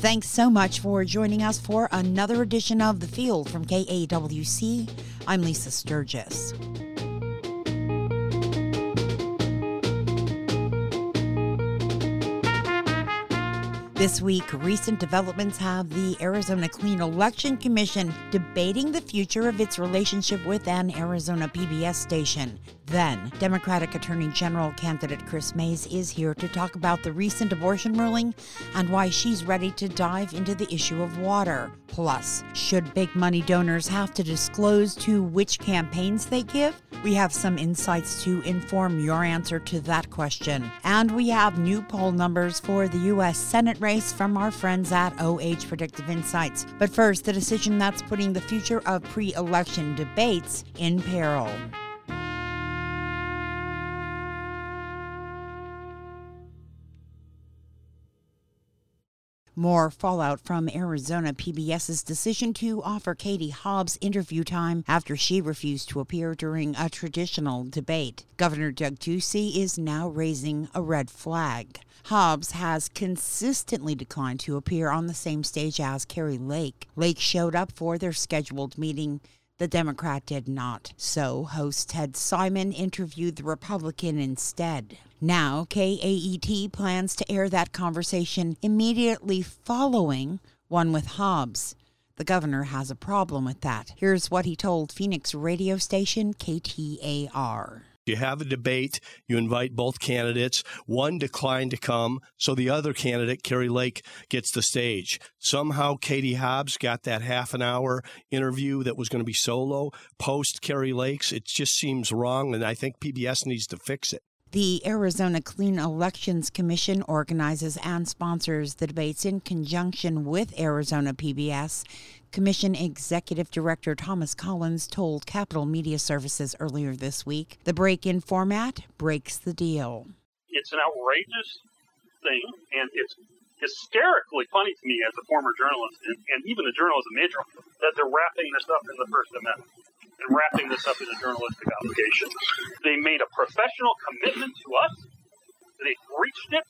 Thanks so much for joining us for another edition of The Field from KAWC. I'm Lisa Sturgis. This week, recent developments have the Arizona Clean Election Commission debating the future of its relationship with an Arizona PBS station. Then, Democratic Attorney General candidate Kris Mayes is here to talk about the recent abortion ruling and why she's ready to dive into the issue of water. Plus, should big money donors have to disclose to which campaigns they give? We have some insights to inform your answer to that question. And we have new poll numbers for the U.S. Senate race from our friends at OH Predictive Insights. But first, the decision that's putting the future of pre election debates in peril. More fallout from Arizona PBS's decision to offer Katie Hobbs interview time after she refused to appear during a traditional debate. Governor Doug Ducey is now raising a red flag. Hobbs has consistently declined to appear on the same stage as Kari Lake. Lake showed up for their scheduled meeting the Democrat did not. So, host Ted Simon interviewed the Republican instead. Now, KAET plans to air that conversation immediately following one with Hobbs. The governor has a problem with that. Here's what he told Phoenix radio station KTAR. You have a debate, you invite both candidates. One declined to come, so the other candidate, Kari Lake, gets the stage. Somehow Katie Hobbs got that half an hour interview that was going to be solo post Kari Lake's. It just seems wrong, and I think PBS needs to fix it. The Arizona Clean Elections Commission organizes and sponsors the debates in conjunction with Arizona PBS. Commission Executive Director Thomas Collins told Capital Media Services earlier this week the break in format breaks the deal. It's an outrageous thing, and it's hysterically funny to me as a former journalist and, and even a journalism major that they're wrapping this up in the First Amendment and wrapping this up in a journalistic obligation. They made a professional commitment to us. They breached it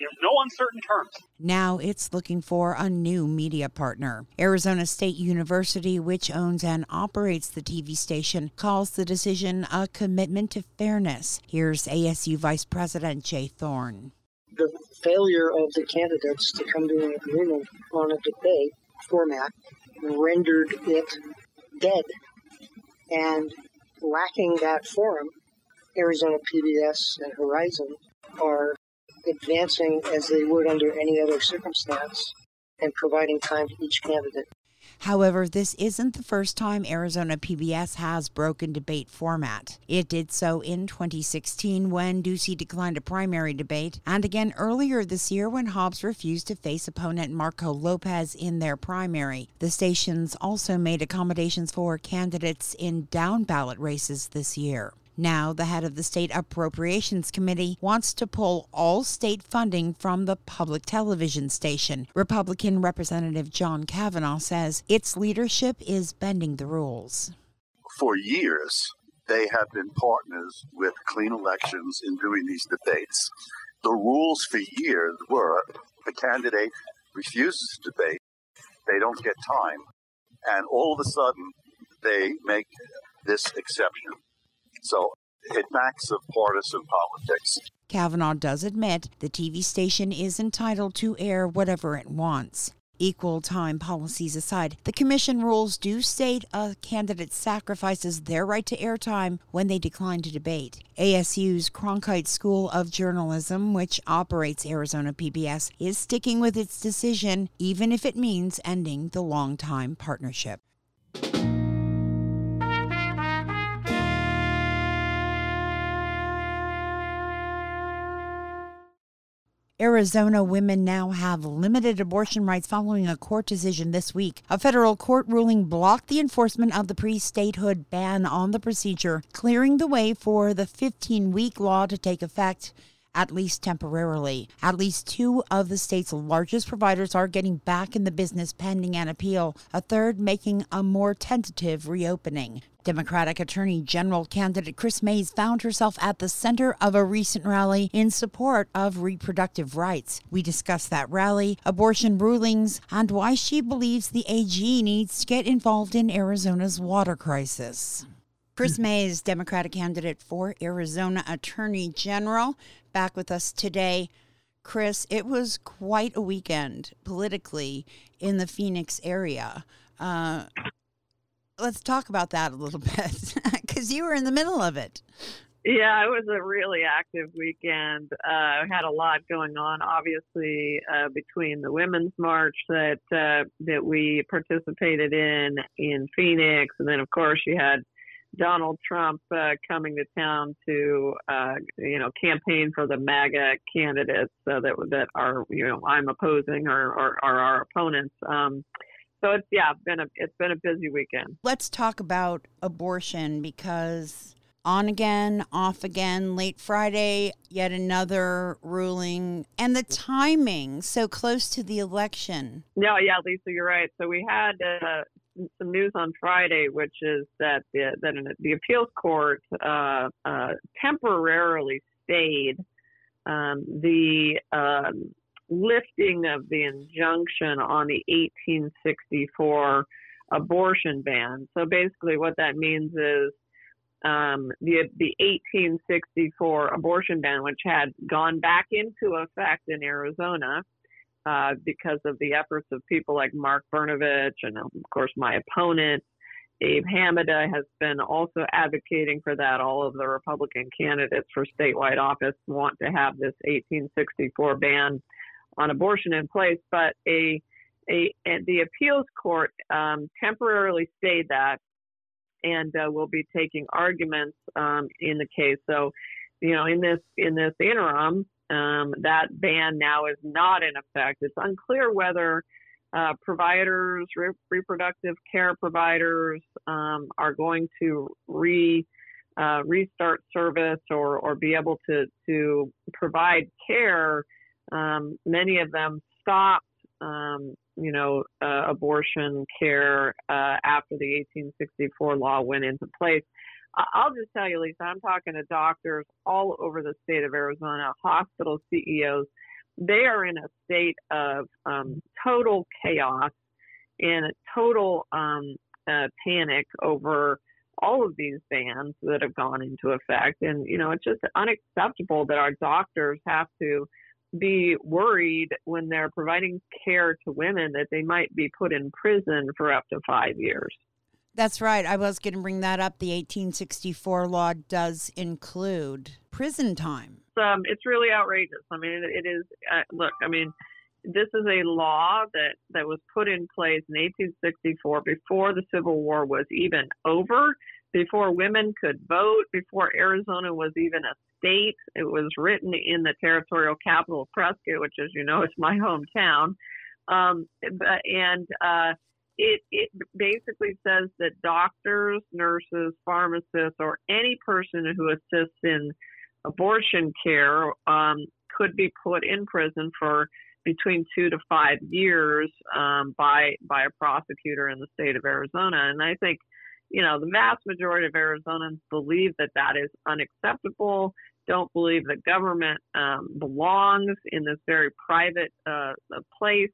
in no uncertain terms. Now it's looking for a new media partner. Arizona State University, which owns and operates the TV station, calls the decision a commitment to fairness. Here's ASU Vice President Jay Thorne. The failure of the candidates to come to an agreement on a debate format rendered it dead and lacking that forum, Arizona PBS and Horizon are advancing as they would under any other circumstance and providing time to each candidate. However, this isn't the first time Arizona PBS has broken debate format. It did so in 2016 when Ducey declined a primary debate, and again earlier this year when Hobbs refused to face opponent Marco Lopez in their primary. The stations also made accommodations for candidates in down ballot races this year. Now, the head of the State Appropriations Committee wants to pull all state funding from the public television station. Republican Representative John Kavanagh says its leadership is bending the rules. For years, they have been partners with clean elections in doing these debates. The rules for years were the candidate refuses to debate, they don't get time, and all of a sudden they make this exception. So it backs of partisan politics. Kavanagh does admit the TV station is entitled to air whatever it wants. Equal time policies aside, the commission rules do state a candidate sacrifices their right to airtime when they decline to debate. ASU's Cronkite School of Journalism, which operates Arizona PBS, is sticking with its decision, even if it means ending the long-time partnership. Arizona women now have limited abortion rights following a court decision this week. A federal court ruling blocked the enforcement of the pre statehood ban on the procedure, clearing the way for the 15 week law to take effect at least temporarily. At least two of the state's largest providers are getting back in the business pending an appeal, a third making a more tentative reopening. Democratic Attorney General candidate Kris Mayes found herself at the center of a recent rally in support of reproductive rights. We discussed that rally, abortion rulings, and why she believes the AG needs to get involved in Arizona's water crisis. Kris Mayes, Democratic candidate for Arizona Attorney General, back with us today. Kris, it was quite a weekend politically in the Phoenix area. Uh, let's talk about that a little bit because you were in the middle of it. Yeah, it was a really active weekend. Uh, had a lot going on, obviously, uh, between the women's march that uh, that we participated in in Phoenix, and then of course you had Donald Trump uh, coming to town to uh, you know campaign for the MAGA candidates uh, that that are you know I'm opposing or, or, or our opponents. Um, so it's yeah, been a it's been a busy weekend. Let's talk about abortion because on again, off again, late Friday, yet another ruling, and the timing so close to the election. No, yeah, Lisa, you're right. So we had uh, some news on Friday, which is that the that an, the appeals court uh, uh, temporarily stayed um, the um, lifting of the injunction on the 1864 abortion ban. So basically, what that means is um, the the 1864 abortion ban, which had gone back into effect in Arizona uh, because of the efforts of people like Mark Brnovich and of course my opponent. Abe Hamadeh, has been also advocating for that. All of the Republican candidates for statewide office want to have this 1864 ban on abortion in place, but a, a, the appeals court um, temporarily stayed that and uh, will be taking arguments um, in the case. So, you know, in this in this interim, um, that ban now is not in effect. It's unclear whether uh, providers, re- reproductive care providers, um, are going to re uh, restart service or or be able to to provide care um, many of them stopped, um, you know, uh, abortion care uh, after the 1864 law went into place. I'll just tell you, Lisa, I'm talking to doctors all over the state of Arizona, hospital CEOs. They are in a state of um, total chaos and a total um, uh, panic over all of these bans that have gone into effect. And, you know, it's just unacceptable that our doctors have to be worried when they're providing care to women that they might be put in prison for up to five years. That's right. I was going to bring that up. The 1864 law does include prison time. Um, it's really outrageous. I mean, it, it is. Uh, look, I mean, this is a law that, that was put in place in 1864 before the Civil War was even over, before women could vote, before Arizona was even a state. It was written in the territorial capital of Prescott, which, as you know, is my hometown. Um, and uh, it, it basically says that doctors, nurses, pharmacists, or any person who assists in abortion care um, could be put in prison for between two to five years um, by by a prosecutor in the state of Arizona. And I think, you know, the vast majority of Arizonans believe that that is unacceptable don't believe that government um, belongs in this very private uh, place,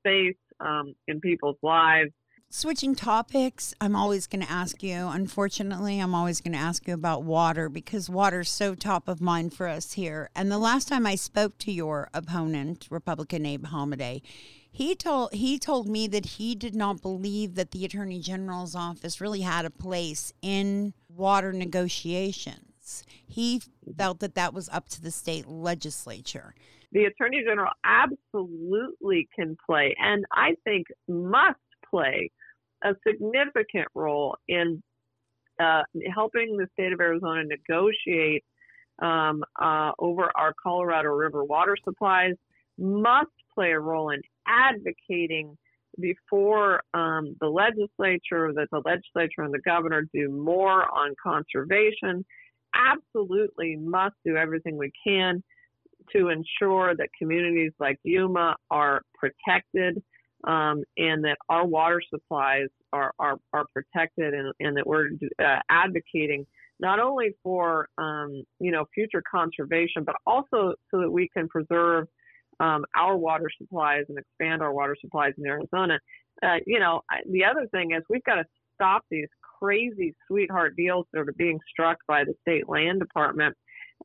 space um, in people's lives. Switching topics, I'm always going to ask you, unfortunately, I'm always going to ask you about water because water's so top of mind for us here. And the last time I spoke to your opponent, Republican Abe Hamadeh, he told he told me that he did not believe that the Attorney General's office really had a place in water negotiations. He felt that that was up to the state legislature. The Attorney General absolutely can play, and I think must play, a significant role in uh, helping the state of Arizona negotiate um, uh, over our Colorado River water supplies, must play a role in advocating before um, the legislature that the legislature and the governor do more on conservation. Absolutely must do everything we can to ensure that communities like Yuma are protected um, and that our water supplies are, are, are protected and, and that we're uh, advocating not only for um, you know future conservation, but also so that we can preserve um, our water supplies and expand our water supplies in Arizona. Uh, you know, the other thing is we've got to stop these crazy sweetheart deals that are being struck by the state land department,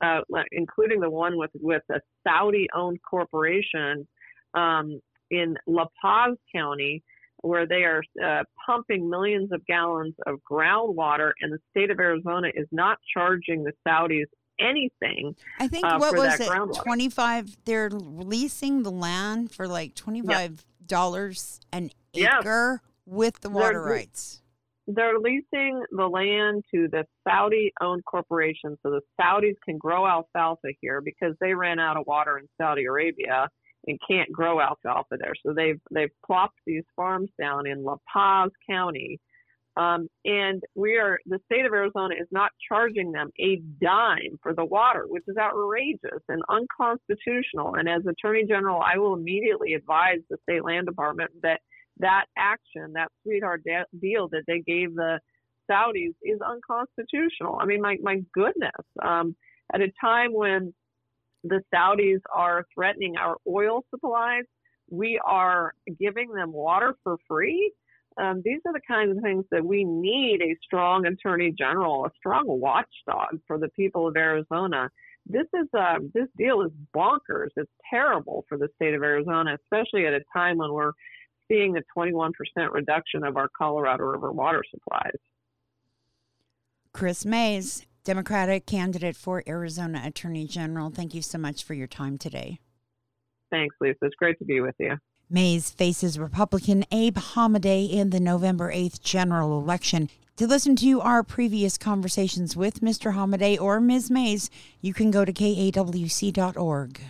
uh, including the one with with a Saudi-owned corporation um, in La Paz County where they are uh, pumping millions of gallons of groundwater, and the state of Arizona is not charging the Saudis anything. I think uh, what was it? Twenty five. They're leasing the land for like twenty five dollars an acre with the water they're, rights. They're leasing the land to the Saudi-owned corporation, so the Saudis can grow alfalfa here because they ran out of water in Saudi Arabia and can't grow alfalfa there. So they've they've plopped these farms down in La Paz County, um, and we are the state of Arizona is not charging them a dime for the water, which is outrageous and unconstitutional. And as Attorney General, I will immediately advise the state land department that that action, that sweetheart de- deal that they gave the Saudis, is unconstitutional. I mean, my my goodness. Um, at a time when the Saudis are threatening our oil supplies. We are giving them water for free. Um, these are the kinds of things that we need a strong attorney general, a strong watchdog for the people of Arizona. This is uh, this deal is bonkers. It's terrible for the state of Arizona, especially at a time when we're seeing a 21% reduction of our Colorado River water supplies. Kris Mayes, Democratic candidate for Arizona Attorney General. Thank you so much for your time today. Thanks, Lisa. It's great to be with you. Mayes faces Republican Abe Hamadeh in the November 8th general election. To listen to our previous conversations with Mr. Hamadeh or Ms. Mayes, you can go to kawc.org.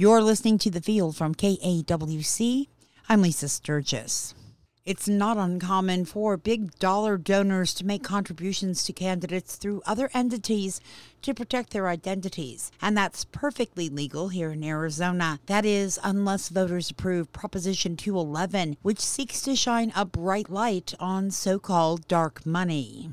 You're listening to The Field from KAWC. I'm Lisa Sturgis. It's not uncommon for big dollar donors to make contributions to candidates through other entities to protect their identities. And that's perfectly legal here in Arizona. That is, unless voters approve Proposition 211, which seeks to shine a bright light on so called dark money.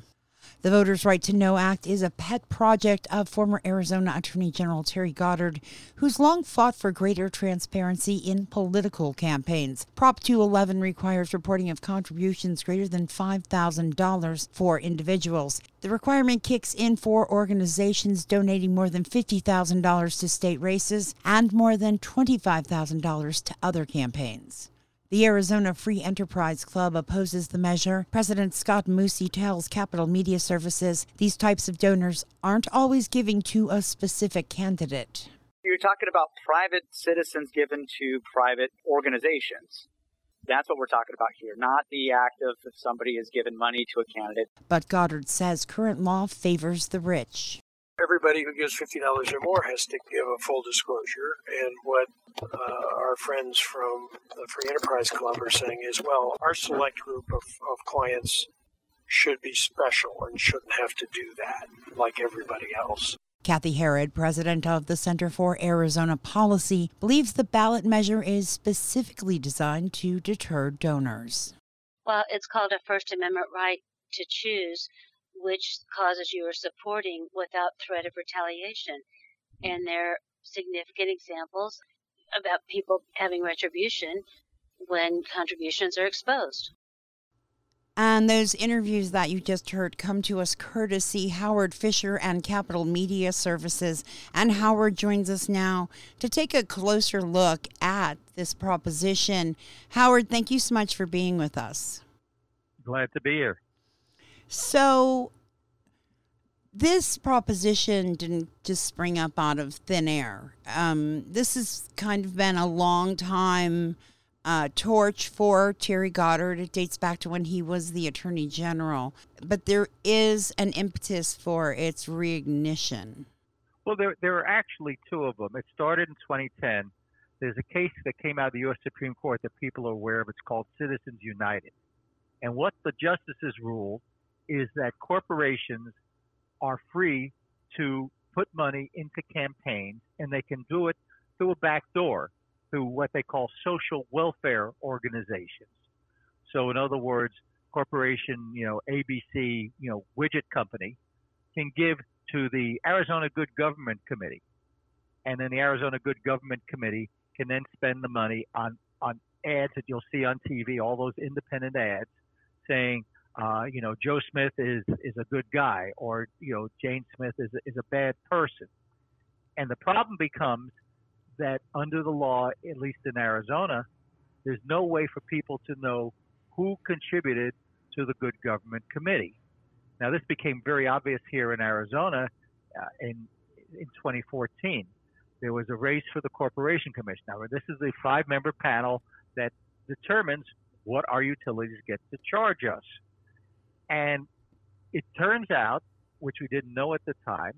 The Voters' Right to Know Act is a pet project of former Arizona Attorney General Terry Goddard, who's long fought for greater transparency in political campaigns. Prop 211 requires reporting of contributions greater than $5,000 for individuals. The requirement kicks in for organizations donating more than $50,000 to state races and more than $25,000 to other campaigns. The Arizona Free Enterprise Club opposes the measure. President Scot Mussi tells Capital Media Services these types of donors aren't always giving to a specific candidate. You're talking about private citizens given to private organizations. That's what we're talking about here, not the act of if somebody is given money to a candidate. But Goddard says current law favors the rich everybody who gives $50 or more has to give a full disclosure. And what uh, our friends from the Free Enterprise Club are saying is, well, our select group of, of clients should be special and shouldn't have to do that like everybody else. Cathi Herrod, president of the Center for Arizona Policy, believes the ballot measure is specifically designed to deter donors. Well, it's called a First Amendment right to choose, which causes you are supporting without threat of retaliation. And there are significant examples about people having retribution when contributions are exposed. And those interviews that you just heard come to us courtesy Howard Fisher and Capital Media Services. And Howard joins us now to take a closer look at this proposition. Howard, thank you so much for being with us. Glad to be here. So, this proposition didn't just spring up out of thin air. Um, this has kind of been a long time uh, torch for Terry Goddard. It dates back to when he was the Attorney General. But there is an impetus for its reignition. Well, there, there are actually two of them. It started in 2010. There's a case that came out of the U.S. Supreme Court that people are aware of. It's called Citizens United. And what the justices ruled is that corporations are free to put money into campaigns and they can do it through a back door through what they call social welfare organizations. So in other words, corporation, you know, ABC, you know, widget company can give to the Arizona Good Government Committee. And then the Arizona Good Government Committee can then spend the money on, on ads that you'll see on TV, all those independent ads saying, uh, you know, Joe Smith is, is a good guy or, you know, Jane Smith is is a bad person. And the problem becomes that under the law, at least in Arizona, there's no way for people to know who contributed to the Good Government Committee. Now, this became very obvious here in Arizona uh, in in 2014. There was a race for the Corporation Commission. Now, this is a five-member panel that determines what our utilities get to charge us. And it turns out, which we didn't know at the time,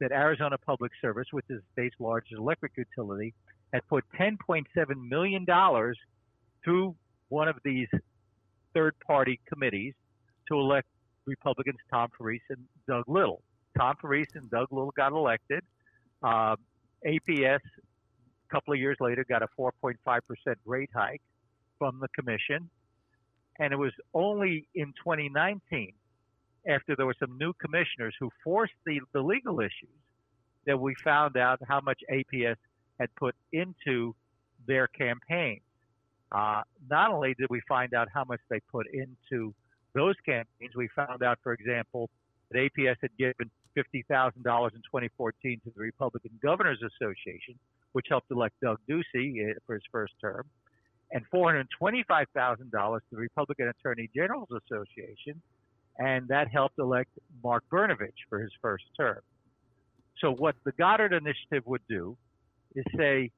that Arizona Public Service, which is the state's largest electric utility, had put $10.7 million through one of these third party committees to elect Republicans Tom Forese and Doug Little. Tom Forese and Doug Little got elected. Uh, APS, a couple of years later, got a 4.5% rate hike from the commission. And it was only in 2019 after there were some new commissioners who forced the, the legal issues that we found out how much APS had put into their campaigns. Uh, not only did we find out how much they put into those campaigns, we found out, for example, that APS had given $50,000 in 2014 to the Republican Governors Association, which helped elect Doug Ducey eh, for his first term, and $425,000 to the Republican Attorney General's Association, and that helped elect Mark Brnovich for his first term. So what the Goddard Initiative would do is say,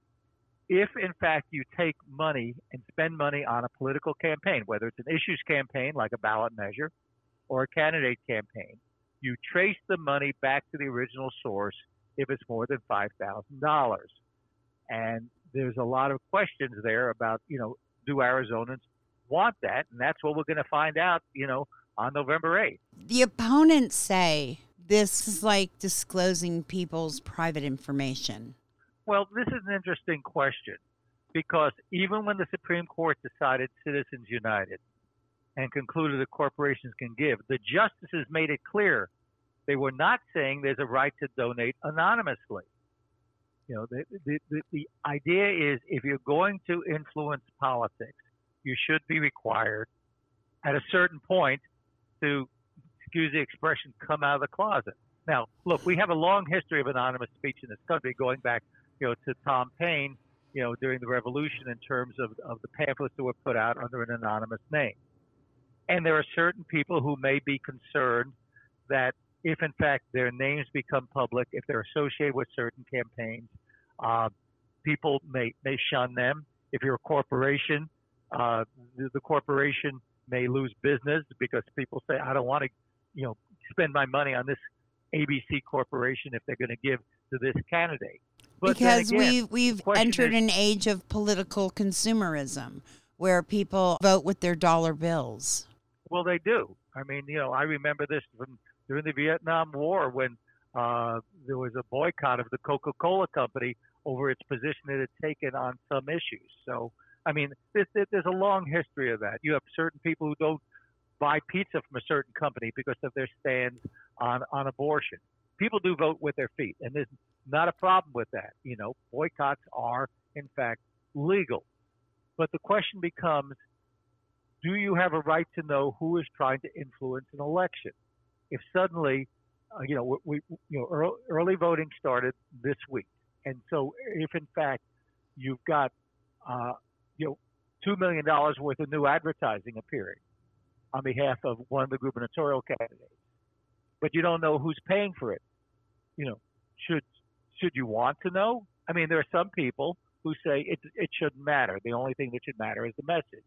if in fact you take money and spend money on a political campaign, whether it's an issues campaign like a ballot measure or a candidate campaign, you trace the money back to the original source if it's more than $5,000. And there's a lot of questions there about, you know, do Arizonans want that? And that's what we're going to find out, you know, on November 8th. The opponents say this is like disclosing people's private information. Well, this is an interesting question because even when the Supreme Court decided Citizens United and concluded that corporations can give, the justices made it clear they were not saying there's a right to donate anonymously. You know, the, the, the, the idea is if you're going to influence politics, you should be required at a certain point to, excuse the expression, come out of the closet. Now, look, we have a long history of anonymous speech in this country, going back, you know, to Tom Paine, you know, during the Revolution, in terms of of the pamphlets that were put out under an anonymous name. And there are certain people who may be concerned that if, in fact, their names become public, if they're associated with certain campaigns, uh, people may may shun them. If you're a corporation, uh, the, the corporation may lose business because people say, I don't want to, you know, spend my money on this ABC corporation if they're going to give to this candidate. But because again, we've we've entered is, an age of political consumerism where people vote with their dollar bills. Well, they do. I mean, you know, I remember this from during the Vietnam War when uh, there was a boycott of the Coca-Cola company over its position it had taken on some issues. So I mean, there's, there's a long history of that. You have certain people who don't buy pizza from a certain company because of their stands on, on abortion. People do vote with their feet, and there's not a problem with that. You know, boycotts are, in fact, legal. But the question becomes do you have a right to know who is trying to influence an election? If suddenly, uh, you know, we, you know, early, early voting started this week, and so if in fact you've got uh, you know, two million dollars worth of new advertising appearing on behalf of one of the gubernatorial candidates, but you don't know who's paying for it. You know, should should you want to know? I mean, there are some people who say it it shouldn't matter. The only thing that should matter is the message.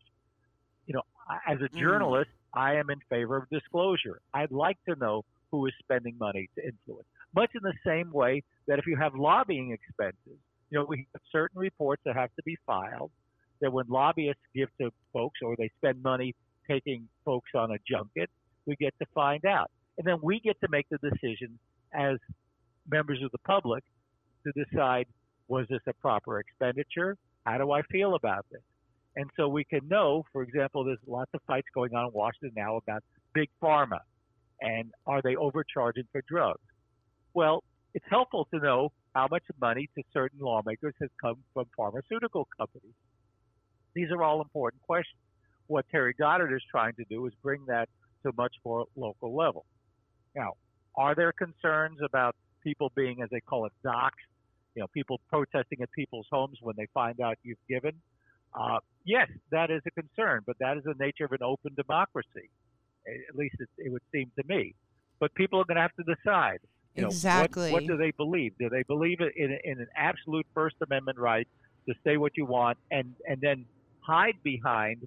You know, as a journalist, mm. I am in favor of disclosure. I'd like to know who is spending money to influence. Much in the same way that if you have lobbying expenses, you know, we have certain reports that have to be filed that when lobbyists give to folks or they spend money taking folks on a junket, we get to find out. And then we get to make the decision as members of the public to decide was this a proper expenditure? How do I feel about this? And so we can know, for example, there's lots of fights going on in Washington now about big pharma and are they overcharging for drugs? Well, it's helpful to know how much money to certain lawmakers has come from pharmaceutical companies. These are all important questions. What Terry Goddard is trying to do is bring that to much more local level. Now, are there concerns about people being, as they call it, doxxed? You know, people protesting at people's homes when they find out you've given? Uh, yes, that is a concern, but that is the nature of an open democracy. At least it, it would seem to me. But people are going to have to decide. You know, exactly. What, what, do they believe? Do they believe in, in an absolute First Amendment right to say what you want and, and then hide behind,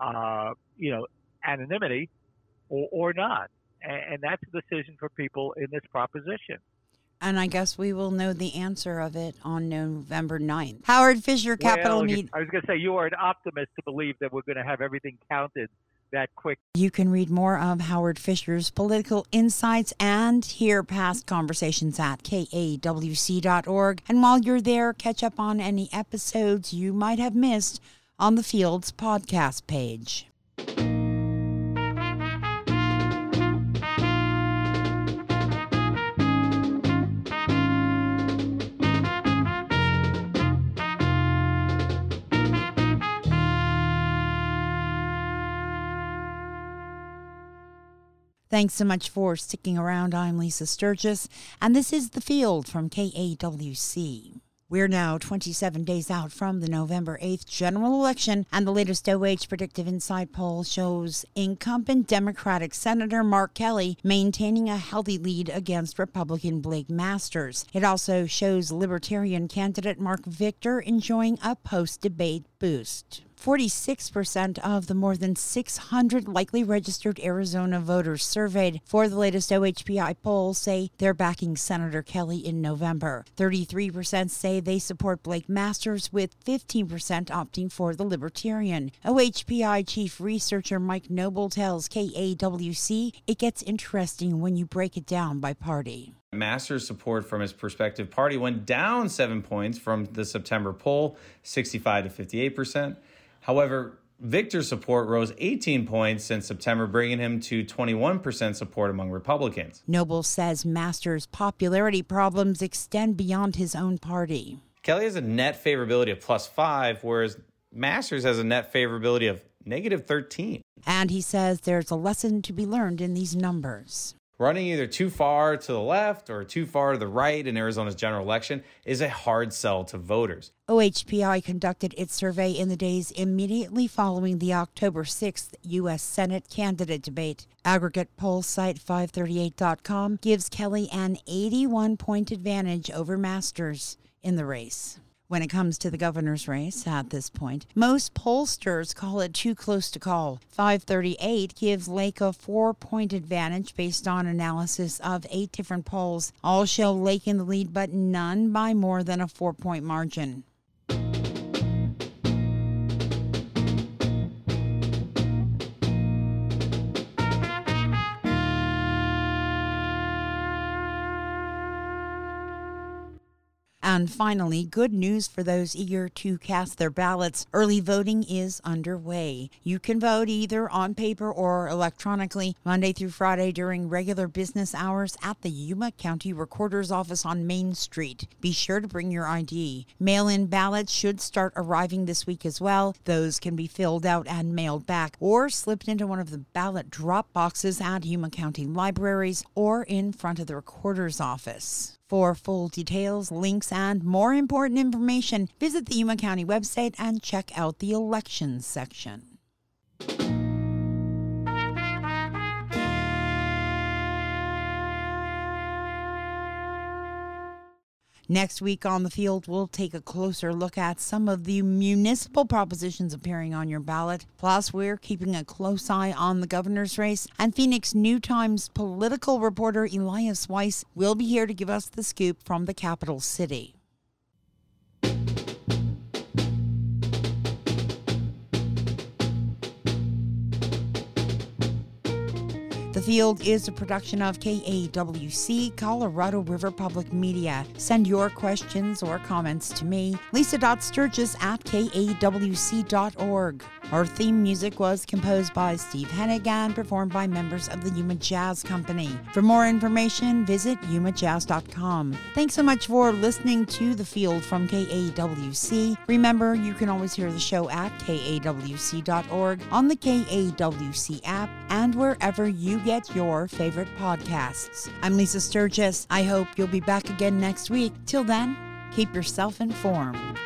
uh, you know, anonymity or, or not? And, and that's a decision for people in this proposition. And I guess we will know the answer of it on November 9th. Howard Fisher, Capital well, Meet. I was going to say, you are an optimist to believe that we're going to have everything counted that quick. You can read more of Howard Fisher's political insights and hear past conversations at kawc.org. And while you're there, catch up on any episodes you might have missed on the Fields podcast page. Thanks so much for sticking around. I'm Lisa Sturgis, and this is The Field from KAWC. We're now 27 days out from the November 8th general election, and the latest OH Predictive Insight poll shows incumbent Democratic Senator Mark Kelly maintaining a healthy lead against Republican Blake Masters. It also shows Libertarian candidate Mark Victor enjoying a post debate boost. 46% of the more than 600 likely registered Arizona voters surveyed for the latest OHPI poll say they're backing Senator Kelly in November. 33% say they support Blake Masters, with 15% opting for the Libertarian. OHPI chief researcher Mike Noble tells KAWC it gets interesting when you break it down by party. Masters' support from his prospective party went down seven points from the September poll, 65 to 58 percent. However, Victor's support rose 18 points since September, bringing him to 21% support among Republicans. Noble says Masters' popularity problems extend beyond his own party. Kelly has a net favorability of plus five, whereas Masters has a net favorability of negative 13. And he says there's a lesson to be learned in these numbers. Running either too far to the left or too far to the right in Arizona's general election is a hard sell to voters. OHPI conducted its survey in the days immediately following the October 6th U.S. Senate candidate debate. Aggregate poll site 538.com gives Kelly an 81 point advantage over Masters in the race when it comes to the governor's race at this point. Most pollsters call it too close to call. 538 gives Lake a four point advantage based on analysis of eight different polls. All show Lake in the lead, but none by more than a four point margin. And finally, good news for those eager to cast their ballots. Early voting is underway. You can vote either on paper or electronically Monday through Friday during regular business hours at the Yuma County Recorder's Office on Main Street. Be sure to bring your ID. Mail in ballots should start arriving this week as well. Those can be filled out and mailed back or slipped into one of the ballot drop boxes at Yuma County Libraries or in front of the Recorder's Office. For full details, links, and more important information, visit the Yuma County website and check out the elections section. Next week on the field, we'll take a closer look at some of the municipal propositions appearing on your ballot. Plus, we're keeping a close eye on the governor's race, and Phoenix New Times political reporter Elias Weiss will be here to give us the scoop from the capital city. Field is a production of KAWC, Colorado River Public Media. Send your questions or comments to me, lisa.sturgis at kawc.org. Our theme music was composed by Steve Hennig and performed by members of the Yuma Jazz Company. For more information, visit yumajazz.com. Thanks so much for listening to The Field from KAWC. Remember, you can always hear the show at kawc.org, on the KAWC app, and wherever you get your favorite podcasts. I'm Lisa Sturgis. I hope you'll be back again next week. Till then, keep yourself informed.